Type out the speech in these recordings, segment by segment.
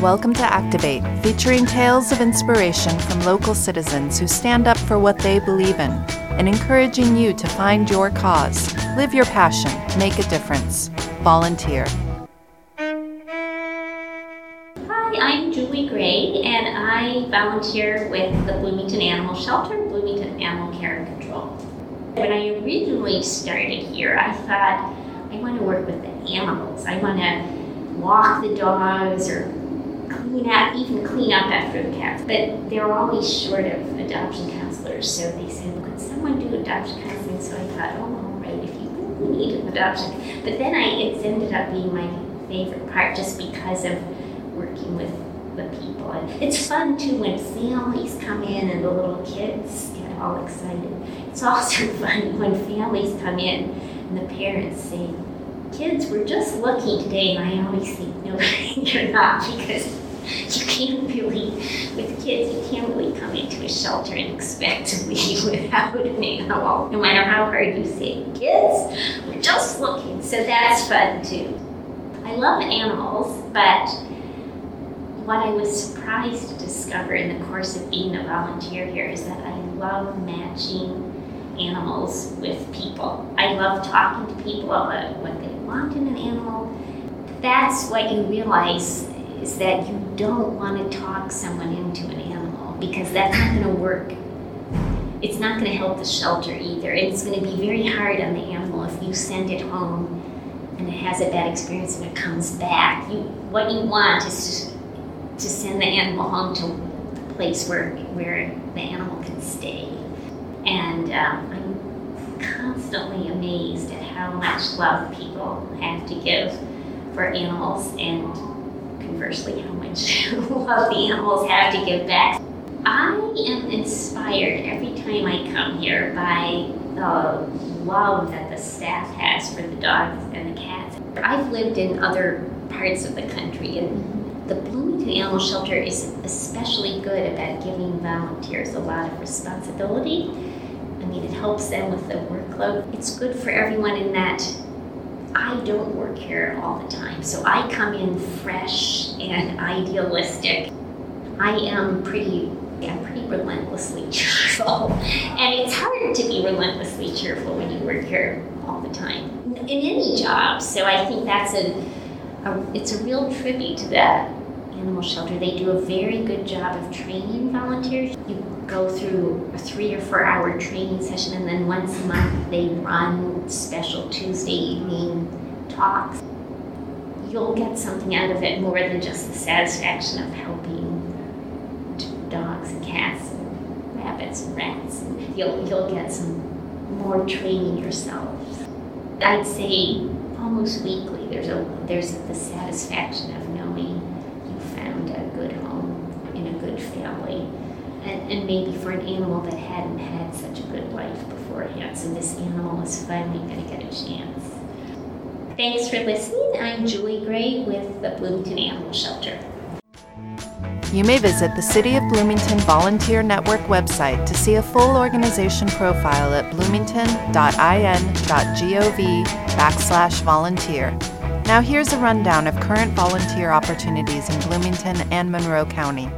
Welcome to Activate, featuring tales of inspiration from local citizens who stand up for what they believe in and encouraging you to find your cause, live your passion, make a difference. Volunteer. Hi, I'm Julie Gray, and I volunteer with the Bloomington Animal Shelter, Bloomington Animal Care. When I originally started here, I thought I want to work with the animals. I want to walk the dogs or clean up, even clean up after the cats. But they're always short of adoption counselors, so they said, well, could someone do adoption counseling? So I thought, oh, all right, if you really need an adoption. But then I, it's ended up being my favorite part just because of working with the people. And it's fun too when families come in and the little kids all excited. It's also fun when families come in and the parents say, kids, we're just lucky today, and I always think, no, you're not, because you can't really, with kids, you can't really come into a shelter and expect to leave without an animal, no matter how hard you say, kids, we're just looking. So that's fun too. I love animals, but what I was surprised to discover in the course of being a volunteer here is that I love matching animals with people. I love talking to people about what they want in an animal. That's what you realize is that you don't want to talk someone into an animal because that's not going to work. It's not going to help the shelter either. It's going to be very hard on the animal if you send it home and it has a bad experience and it comes back. You, what you want is to, to send the animal home to a place where, where the animal can stay. And um, I'm constantly amazed at how much love people have to give for animals and conversely how much love the animals have to give back. I am inspired every time I come here by the love that the staff has for the dogs and the cats. I've lived in other parts of the country and the Bloomington Animal Shelter is especially good about giving volunteers a lot of responsibility. I mean, it helps them with the workload. It's good for everyone in that I don't work here all the time, so I come in fresh and idealistic. I am pretty, I'm pretty relentlessly cheerful, and it's hard to be relentlessly cheerful when you work here all the time in any job. So I think that's a, a it's a real tribute to that animal shelter. They do a very good job of training volunteers. You go through a three or four hour training session, and then once a month they run special Tuesday evening talks. You'll get something out of it more than just the satisfaction of helping dogs and cats and rabbits and rats. You'll, you'll get some more training yourself. I'd say almost weekly there's a there's the satisfaction of knowing you found a good home in a good family and, maybe for an animal that hadn't had such a good life beforehand. So this animal is finally going to get a chance. Thanks for listening. I'm Julie Gray with the Bloomington Animal Shelter. You may visit the City of Bloomington Volunteer Network website to see a full organization profile at bloomington.in.gov backslash volunteer. Now here's a rundown of current volunteer opportunities in Bloomington and Monroe County.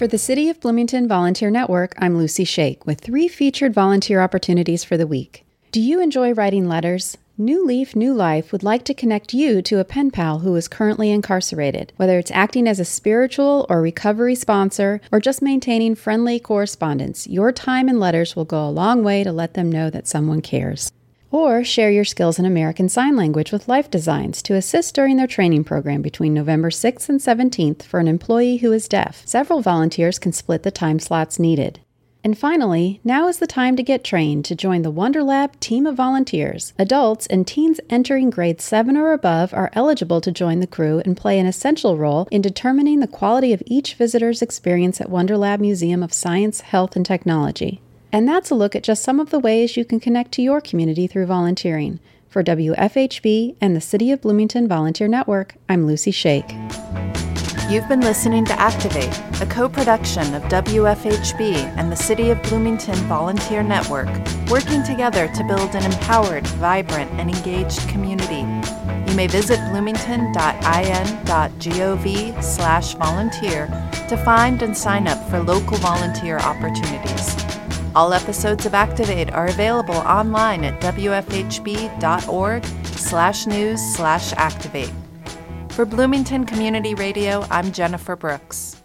For the City of Bloomington Volunteer Network, I'm Lucy Shake with three featured volunteer opportunities for the week. Do you enjoy writing letters? New Leaf New Life would like to connect you to a pen pal who is currently incarcerated. Whether it's acting as a spiritual or recovery sponsor or just maintaining friendly correspondence, your time and letters will go a long way to let them know that someone cares. Or share your skills in American Sign Language with Life Designs to assist during their training program between November 6th and 17th for an employee who is deaf. Several volunteers can split the time slots needed. And finally, now is the time to get trained to join the WonderLab team of volunteers. Adults and teens entering grade 7 or above are eligible to join the crew and play an essential role in determining the quality of each visitor's experience at WonderLab Museum of Science, Health, and Technology. And that's a look at just some of the ways you can connect to your community through volunteering. For WFHB and the City of Bloomington Volunteer Network, I'm Lucy Shake. You've been listening to Activate, a co production of WFHB and the City of Bloomington Volunteer Network, working together to build an empowered, vibrant, and engaged community. You may visit bloomington.in.gov slash volunteer to find and sign up for local volunteer opportunities. All episodes of Activate are available online at wfhb.org slash news slash activate. For Bloomington Community Radio, I'm Jennifer Brooks.